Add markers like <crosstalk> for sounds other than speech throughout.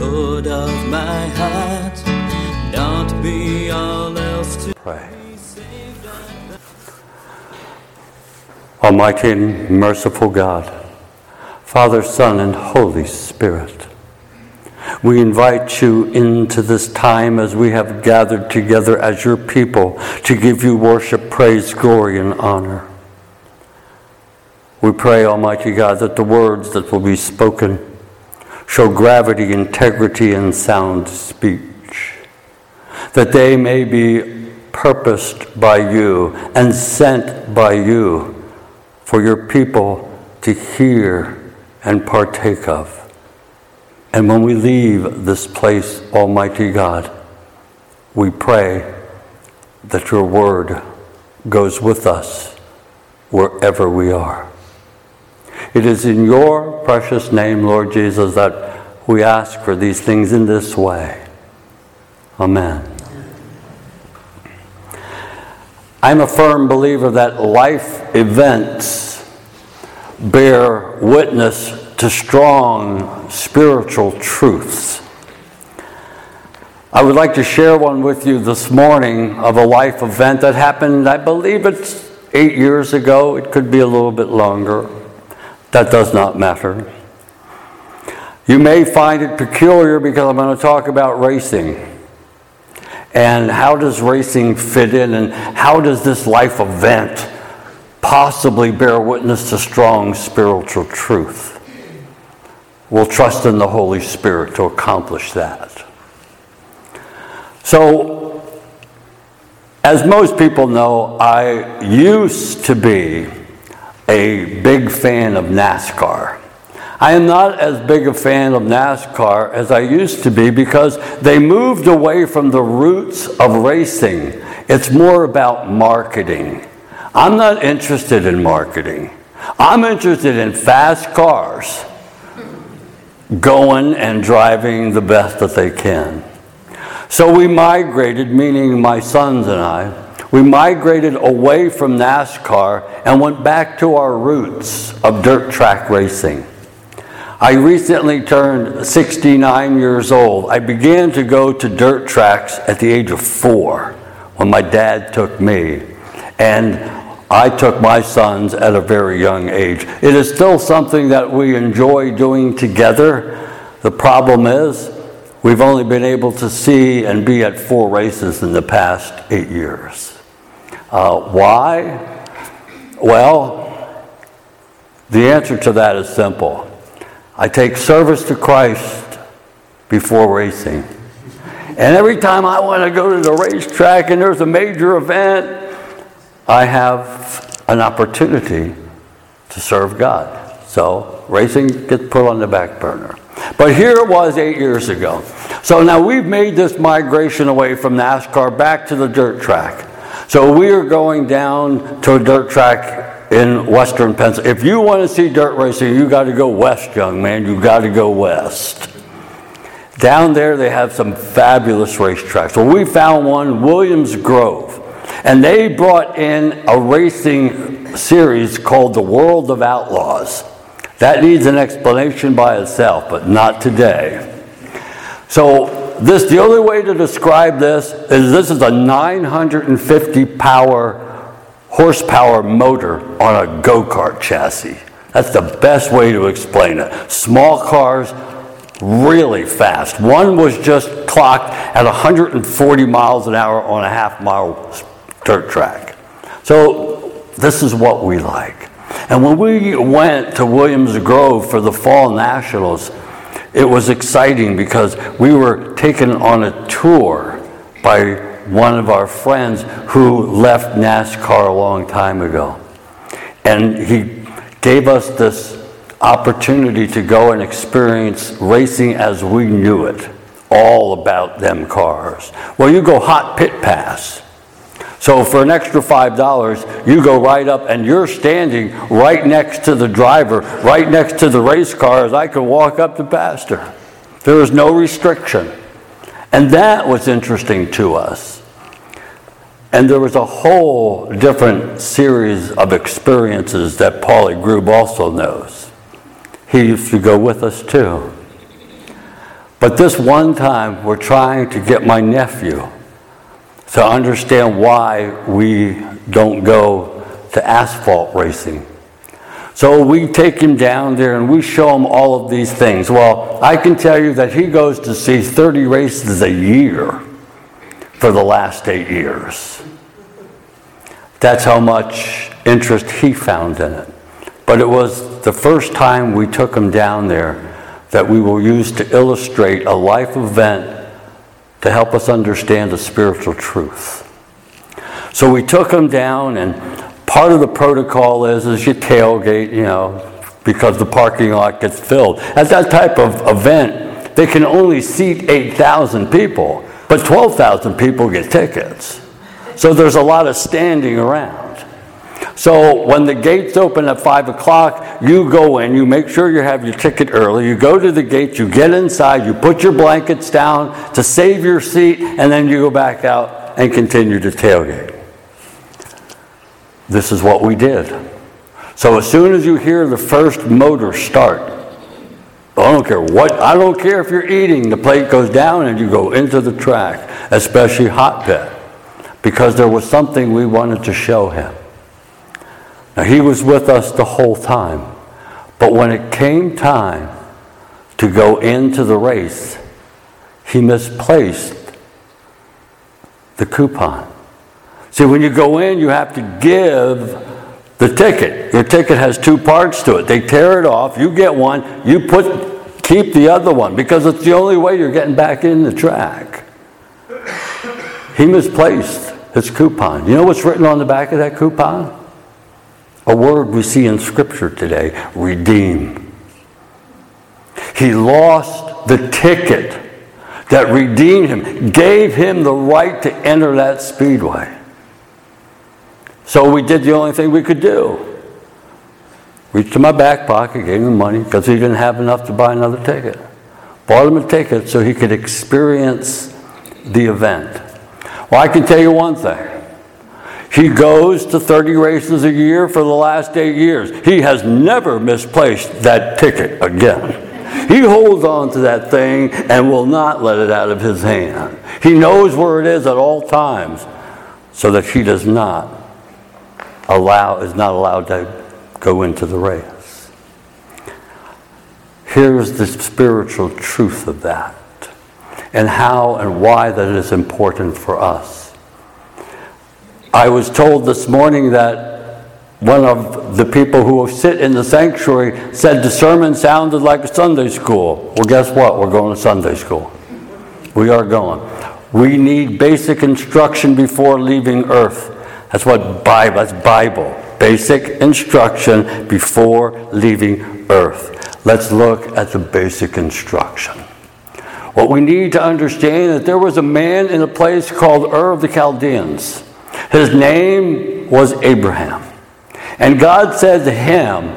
Lord of my heart, not be all else to Pray. Almighty and merciful God, Father, Son, and Holy Spirit, we invite you into this time as we have gathered together as your people to give you worship, praise, glory, and honor. We pray, Almighty God, that the words that will be spoken show gravity, integrity, and sound speech, that they may be purposed by you and sent by you for your people to hear and partake of. And when we leave this place, Almighty God, we pray that your word goes with us wherever we are. It is in your precious name, Lord Jesus, that we ask for these things in this way. Amen. I'm a firm believer that life events bear witness to strong spiritual truths. I would like to share one with you this morning of a life event that happened, I believe it's eight years ago. It could be a little bit longer. That does not matter. You may find it peculiar because I'm going to talk about racing. And how does racing fit in, and how does this life event possibly bear witness to strong spiritual truth? We'll trust in the Holy Spirit to accomplish that. So, as most people know, I used to be a big fan of NASCAR. I am not as big a fan of NASCAR as I used to be because they moved away from the roots of racing. It's more about marketing. I'm not interested in marketing. I'm interested in fast cars going and driving the best that they can. So we migrated, meaning my sons and I, we migrated away from NASCAR and went back to our roots of dirt track racing. I recently turned 69 years old. I began to go to dirt tracks at the age of four when my dad took me. And I took my sons at a very young age. It is still something that we enjoy doing together. The problem is, we've only been able to see and be at four races in the past eight years. Uh, why? Well, the answer to that is simple. I take service to Christ before racing. And every time I want to go to the racetrack and there's a major event, I have an opportunity to serve God. So racing gets put on the back burner. But here it was eight years ago. So now we've made this migration away from NASCAR back to the dirt track. So we are going down to a dirt track in western Pennsylvania. If you want to see dirt racing, you got to go west, young man. You got to go west. Down there, they have some fabulous racetracks. Well, we found one, Williams Grove. And they brought in a racing series called The World of Outlaws. That needs an explanation by itself, but not today. So, this the only way to describe this is this is a 950 power horsepower motor on a go-kart chassis. That's the best way to explain it. Small cars, really fast. One was just clocked at 140 miles an hour on a half mile dirt track. So this is what we like. And when we went to Williams Grove for the Fall Nationals, it was exciting because we were taken on a tour by one of our friends who left NASCAR a long time ago. And he gave us this opportunity to go and experience racing as we knew it all about them cars. Well, you go hot pit pass. So for an extra $5, you go right up and you're standing right next to the driver, right next to the race cars. I could walk up to Pastor. There was no restriction. And that was interesting to us. And there was a whole different series of experiences that Paulie Grube also knows. He used to go with us too. But this one time, we're trying to get my nephew to understand why we don't go to asphalt racing. So we take him down there and we show him all of these things. Well, I can tell you that he goes to see 30 races a year for the last eight years. That's how much interest he found in it. But it was the first time we took him down there that we will use to illustrate a life event to help us understand the spiritual truth. So we took them down, and part of the protocol is, is you tailgate, you know, because the parking lot gets filled. At that type of event, they can only seat 8,000 people, but 12,000 people get tickets. So there's a lot of standing around. So when the gates open at 5 o'clock, you go in, you make sure you have your ticket early, you go to the gate, you get inside, you put your blankets down to save your seat, and then you go back out and continue to tailgate. This is what we did. So as soon as you hear the first motor start, I don't care what, I don't care if you're eating, the plate goes down and you go into the track, especially hot pit, because there was something we wanted to show him. He was with us the whole time. But when it came time to go into the race, he misplaced the coupon. See, when you go in, you have to give the ticket. Your ticket has two parts to it. They tear it off, you get one, you put keep the other one because it's the only way you're getting back in the track. He misplaced his coupon. You know what's written on the back of that coupon? A word we see in Scripture today redeem. He lost the ticket that redeemed him, gave him the right to enter that speedway. So we did the only thing we could do. Reached in my back pocket, gave him money because he didn't have enough to buy another ticket. Bought him a ticket so he could experience the event. Well, I can tell you one thing he goes to 30 races a year for the last eight years. He has never misplaced that ticket again. He holds on to that thing and will not let it out of his hand. He knows where it is at all times so that she does not allow is not allowed to go into the race. Here's the spiritual truth of that and how and why that is important for us. I was told this morning that one of the people who sit in the sanctuary said the sermon sounded like a Sunday school. Well, guess what? We're going to Sunday school. We are going. We need basic instruction before leaving earth. That's what Bible, that's Bible. Basic instruction before leaving earth. Let's look at the basic instruction. What we need to understand is that there was a man in a place called Ur of the Chaldeans. His name was Abraham. And God said to him,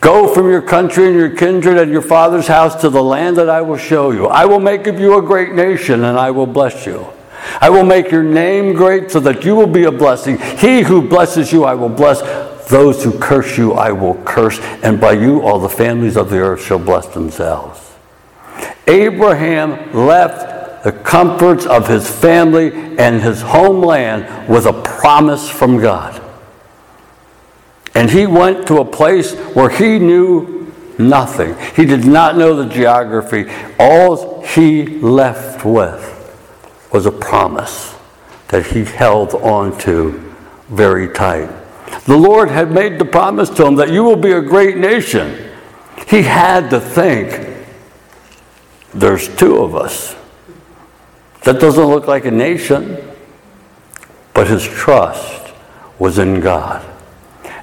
Go from your country and your kindred and your father's house to the land that I will show you. I will make of you a great nation and I will bless you. I will make your name great so that you will be a blessing. He who blesses you, I will bless. Those who curse you, I will curse. And by you, all the families of the earth shall bless themselves. Abraham left the comforts of his family and his homeland with a promise from God. And he went to a place where he knew nothing. He did not know the geography. All he left with was a promise that he held on to very tight. The Lord had made the promise to him that you will be a great nation. He had to think there's two of us. That doesn't look like a nation, but his trust was in God.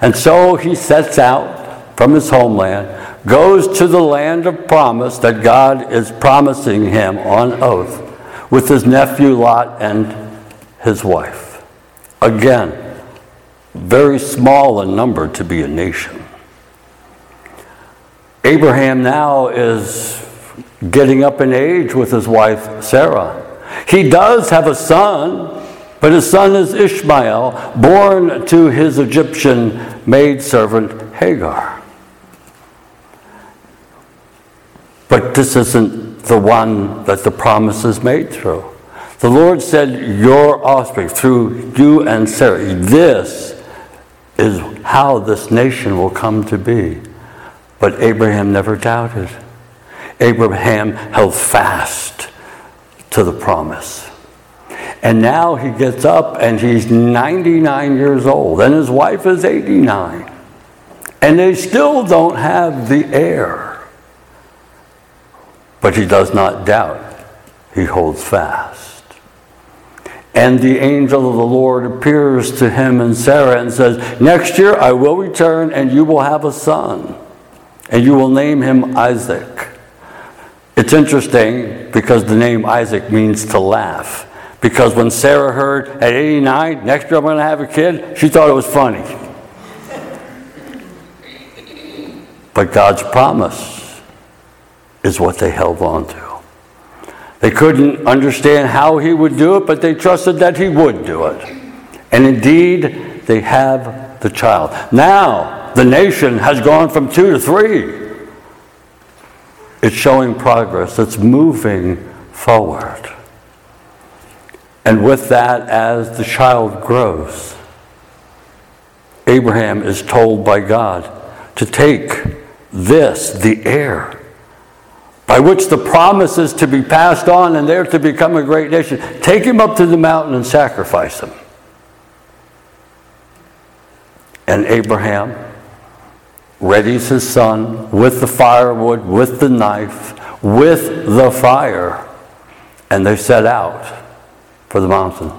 And so he sets out from his homeland, goes to the land of promise that God is promising him on oath with his nephew Lot and his wife. Again, very small in number to be a nation. Abraham now is getting up in age with his wife Sarah. He does have a son, but his son is Ishmael, born to his Egyptian maidservant Hagar. But this isn't the one that the promise is made through. The Lord said, Your offspring, through you and Sarah, this is how this nation will come to be. But Abraham never doubted. Abraham held fast to the promise. And now he gets up and he's 99 years old, and his wife is 89. And they still don't have the heir. But he does not doubt, he holds fast. And the angel of the Lord appears to him and Sarah and says, Next year I will return, and you will have a son, and you will name him Isaac. It's interesting because the name Isaac means to laugh. Because when Sarah heard at 89, next year I'm going to have a kid, she thought it was funny. But God's promise is what they held on to. They couldn't understand how he would do it, but they trusted that he would do it. And indeed, they have the child. Now, the nation has gone from two to three. It's showing progress, it's moving forward. And with that, as the child grows, Abraham is told by God to take this, the heir, by which the promise is to be passed on and there to become a great nation, take him up to the mountain and sacrifice him. And Abraham readies his son with the firewood, with the knife, with the fire, and they set out for the mountain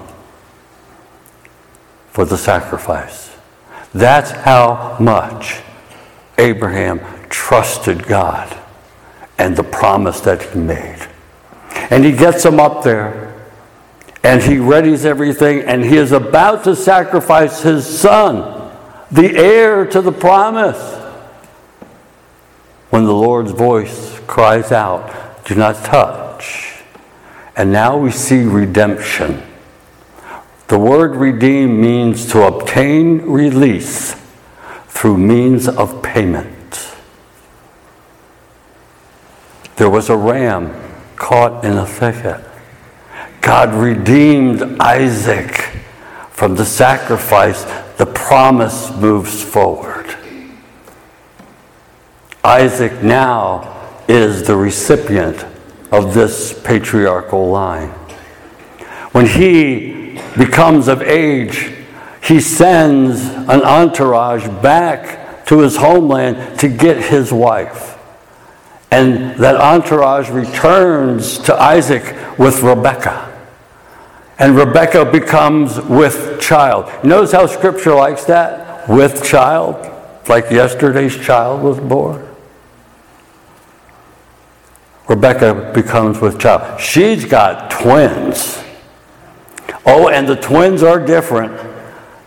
for the sacrifice. That's how much Abraham trusted God and the promise that he made. And he gets them up there and he readies everything and he is about to sacrifice his son, the heir to the promise when the Lord's voice cries out, Do not touch. And now we see redemption. The word redeem means to obtain release through means of payment. There was a ram caught in a thicket. God redeemed Isaac from the sacrifice. The promise moves forward. Isaac now is the recipient of this patriarchal line. When he becomes of age, he sends an entourage back to his homeland to get his wife. And that entourage returns to Isaac with Rebekah. And Rebekah becomes with child. Notice how scripture likes that? With child, like yesterday's child was born. Rebecca becomes with child. She's got twins. Oh, and the twins are different.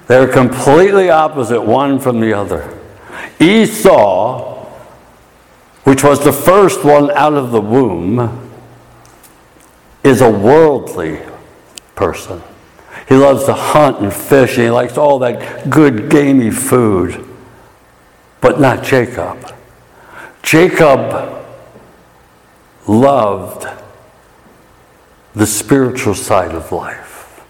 They're completely opposite one from the other. Esau, which was the first one out of the womb, is a worldly person. He loves to hunt and fish, and he likes all that good, gamey food, but not Jacob. Jacob loved the spiritual side of life.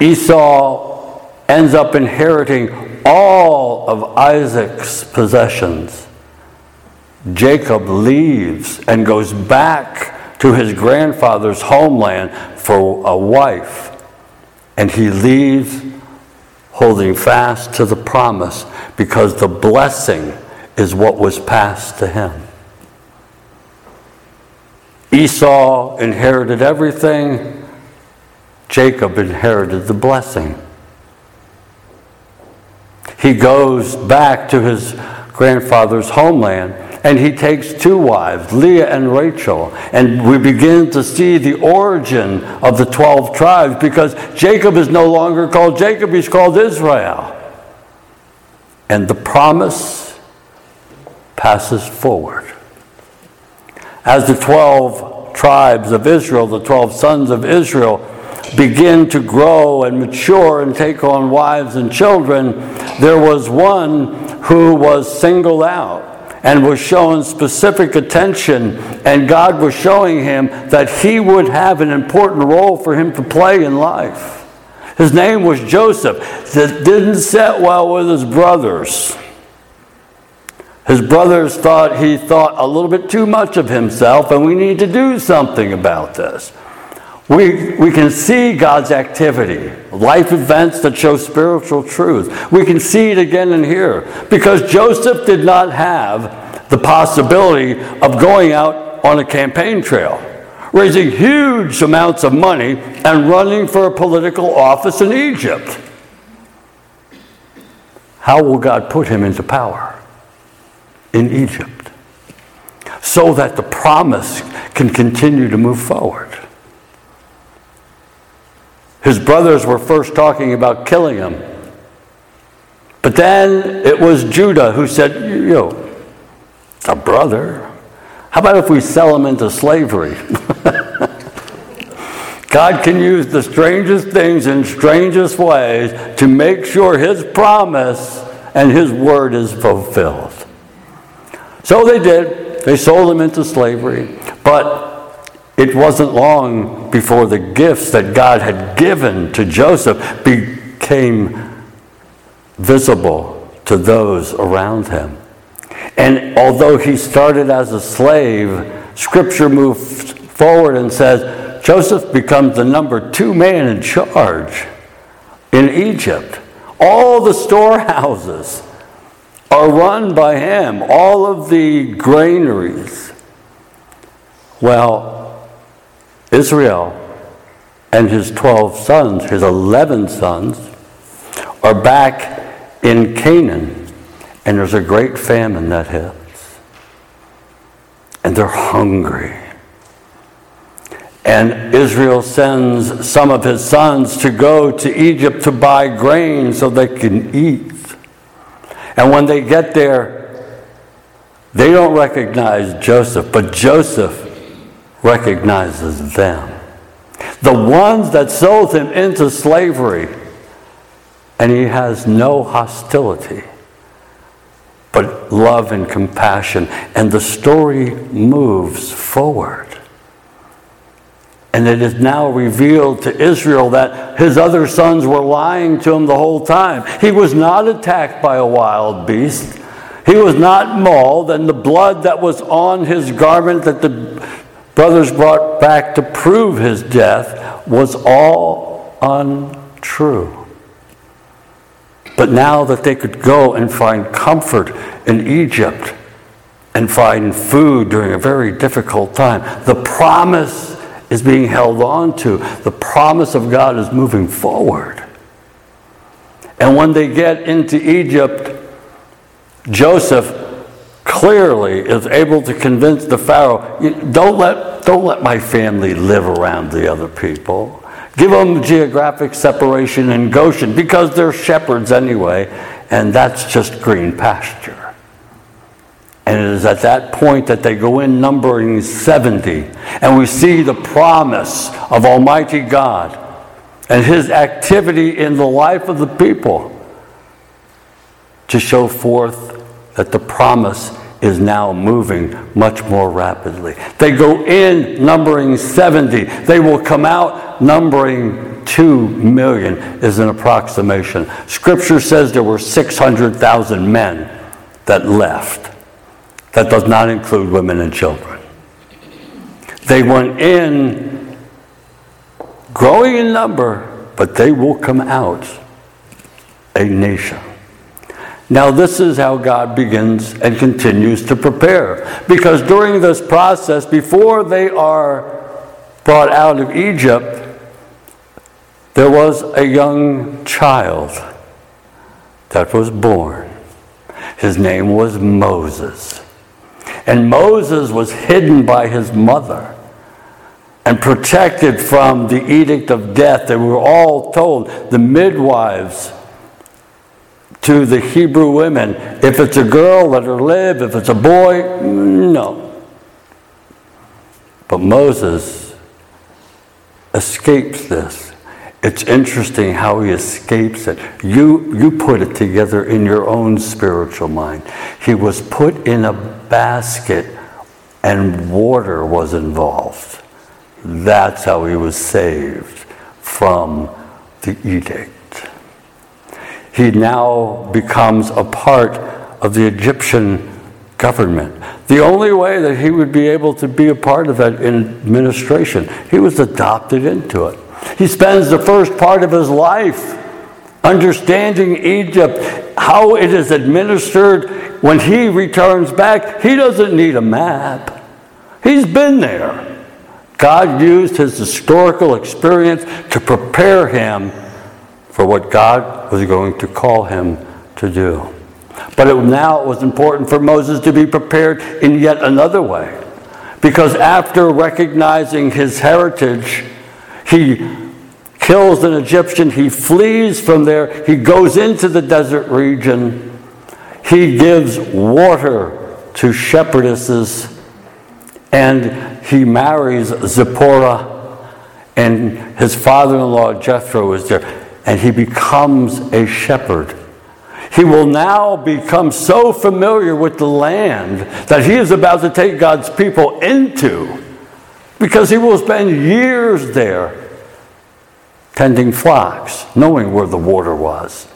Esau ends up inheriting all of Isaac's possessions. Jacob leaves and goes back to his grandfather's homeland for a wife. And he leaves holding fast to the promise because the blessing is what was passed to him. Esau inherited everything, Jacob inherited the blessing. He goes back to his grandfather's homeland. And he takes two wives, Leah and Rachel. And we begin to see the origin of the 12 tribes because Jacob is no longer called Jacob, he's called Israel. And the promise passes forward. As the 12 tribes of Israel, the 12 sons of Israel, begin to grow and mature and take on wives and children, there was one who was singled out and was shown specific attention, and God was showing him that he would have an important role for him to play in life. His name was Joseph. That didn't set well with his brothers. His brothers thought he thought a little bit too much of himself, and we need to do something about this. We, we can see God's activity, life events that show spiritual truth. We can see it again and here because Joseph did not have the possibility of going out on a campaign trail, raising huge amounts of money, and running for a political office in Egypt. How will God put him into power in Egypt so that the promise can continue to move forward? His brothers were first talking about killing him. But then it was Judah who said, You know, a brother. How about if we sell him into slavery? <laughs> God can use the strangest things in strangest ways to make sure his promise and his word is fulfilled. So they did. They sold him into slavery. But it wasn't long before the gifts that God had given to Joseph became visible to those around him. And although he started as a slave, scripture moves forward and says Joseph becomes the number two man in charge in Egypt. All the storehouses are run by him, all of the granaries. Well, Israel and his 12 sons, his 11 sons, are back in Canaan, and there's a great famine that hits. And they're hungry. And Israel sends some of his sons to go to Egypt to buy grain so they can eat. And when they get there, they don't recognize Joseph, but Joseph recognizes them. The ones that sold him into slavery, and he has no hostility, but love and compassion. And the story moves forward. And it is now revealed to Israel that his other sons were lying to him the whole time. He was not attacked by a wild beast. He was not mauled, and the blood that was on his garment that the brothers brought back to prove his death was all untrue. But now that they could go and find comfort in Egypt and find food during a very difficult time, the promise is being held on to. The promise of God is moving forward. And when they get into Egypt, Joseph clearly is able to convince the Pharaoh, don't let, don't let my family live around the other people. Give them geographic separation in Goshen because they're shepherds anyway, and that's just green pasture. And it is at that point that they go in numbering 70, and we see the promise of Almighty God and His activity in the life of the people to show forth that the promise is now moving much more rapidly. They go in numbering 70. They will come out numbering 2 million, is an approximation. Scripture says there were 600,000 men that left. That does not include women and children. They went in growing in number, but they will come out a nation. Now, this is how God begins and continues to prepare. Because during this process, before they are brought out of Egypt, there was a young child that was born. His name was Moses. And Moses was hidden by his mother and protected from the edict of death. They were all told, the midwives to the Hebrew women, if it's a girl, let her live. If it's a boy, no. But Moses escapes this. It's interesting how he escapes it. You, you put it together in your own spiritual mind. He was put in a basket and water was involved. That's how he was saved from the edict. He now becomes a part of the Egyptian government. The only way that he would be able to be a part of that administration, he was adopted into it. He spends the first part of his life understanding Egypt, how it is administered. When he returns back, he doesn't need a map, he's been there. God used his historical experience to prepare him for what God was going to call him to do. But it, now it was important for Moses to be prepared in yet another way. Because after recognizing his heritage, he kills an Egyptian, he flees from there, he goes into the desert region, he gives water to shepherdesses and he marries Zipporah, and his father in law Jethro is there, and he becomes a shepherd. He will now become so familiar with the land that he is about to take God's people into because he will spend years there tending flocks, knowing where the water was,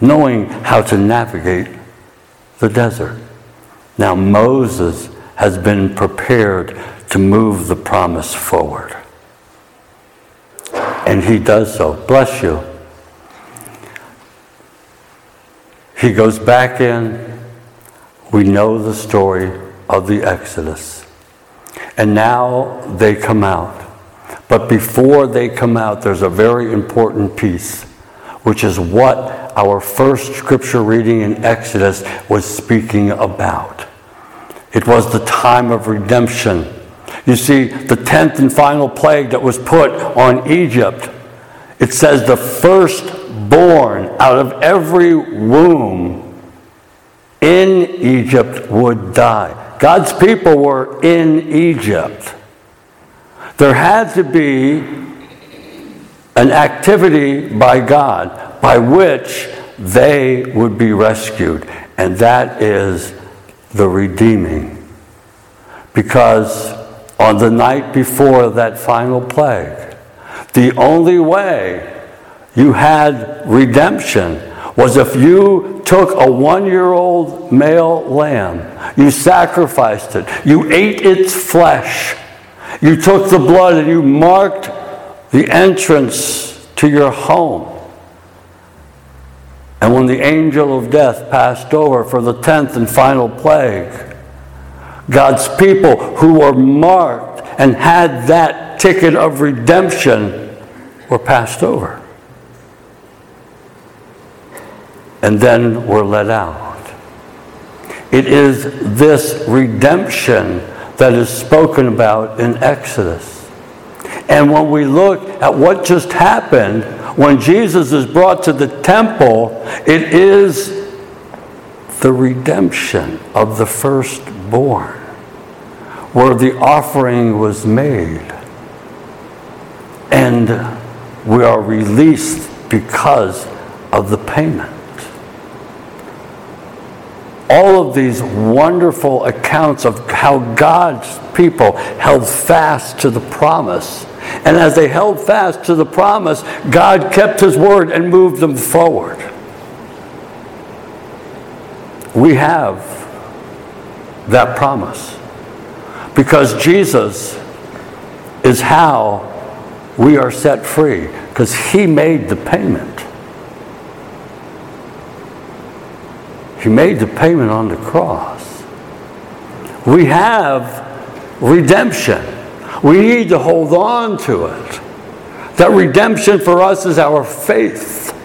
knowing how to navigate the desert. Now, Moses has been prepared to move the promise forward. And he does so. Bless you. He goes back in. We know the story of the Exodus. And now they come out. But before they come out, there's a very important piece, which is what our first scripture reading in Exodus was speaking about. It was the time of redemption. You see, the tenth and final plague that was put on Egypt, it says the firstborn out of every womb in Egypt would die. God's people were in Egypt. There had to be an activity by God by which they would be rescued, and that is the redeeming. Because on the night before that final plague, the only way you had redemption was if you took a one year old male lamb, you sacrificed it, you ate its flesh, you took the blood and you marked the entrance to your home. And when the angel of death passed over for the tenth and final plague, God's people who were marked and had that ticket of redemption were passed over. And then were let out. It is this redemption that is spoken about in Exodus. And when we look at what just happened, when Jesus is brought to the temple, it is the redemption of the firstborn, where the offering was made. And we are released because of the payment. All of these wonderful accounts of how God's people held fast to the promise and as they held fast to the promise, God kept his word and moved them forward. We have that promise because Jesus is how we are set free because he made the payment. He made the payment on the cross. We have redemption. We need to hold on to it. That redemption for us is our faith.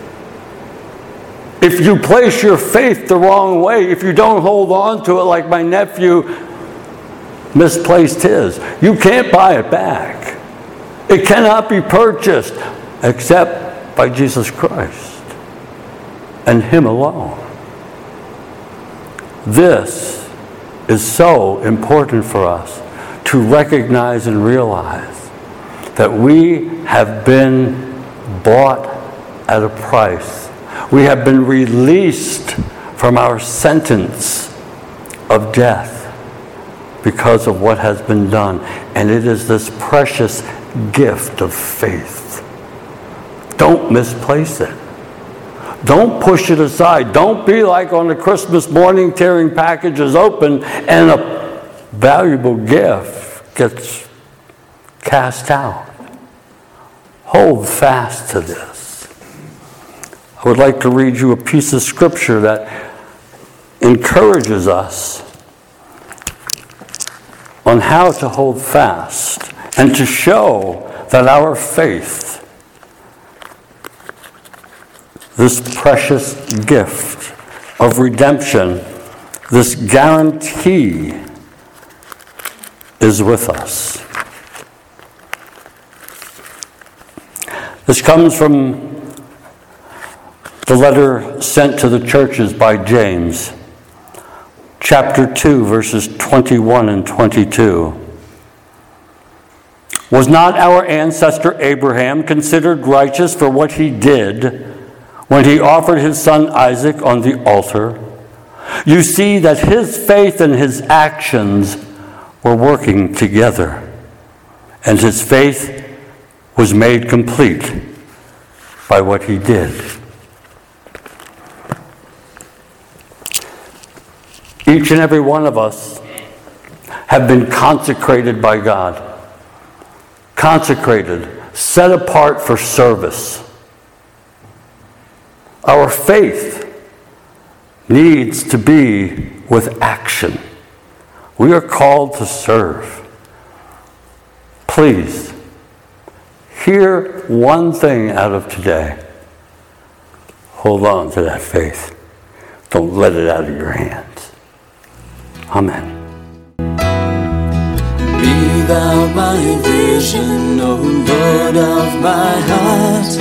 If you place your faith the wrong way, if you don't hold on to it like my nephew misplaced his, you can't buy it back. It cannot be purchased except by Jesus Christ and Him alone. This is so important for us to recognize and realize that we have been bought at a price. We have been released from our sentence of death because of what has been done. And it is this precious gift of faith. Don't misplace it. Don't push it aside. Don't be like on the Christmas morning tearing packages open and a valuable gift gets cast out. Hold fast to this. I would like to read you a piece of scripture that encourages us on how to hold fast and to show that our faith, this precious gift of redemption, this guarantee, is with us. This comes from the letter sent to the churches by James, chapter 2, verses 21 and 22. Was not our ancestor Abraham considered righteous for what he did when he offered his son Isaac on the altar? You see that his faith and his actions were working together, and his faith was made complete by what he did. Each and every one of us have been consecrated by God consecrated, set apart for service. Our faith needs to be with action. We are called to serve. Please, hear one thing out of today. Hold on to that faith. Don't let it out of your hands. Amen thou my vision, O Lord of my heart.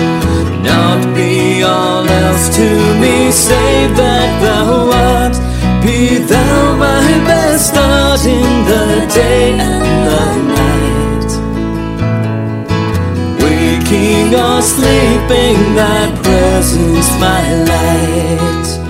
Not be all else to me, save that thou art. Be thou my best start in the day and the night. Waking or sleeping, thy presence my light.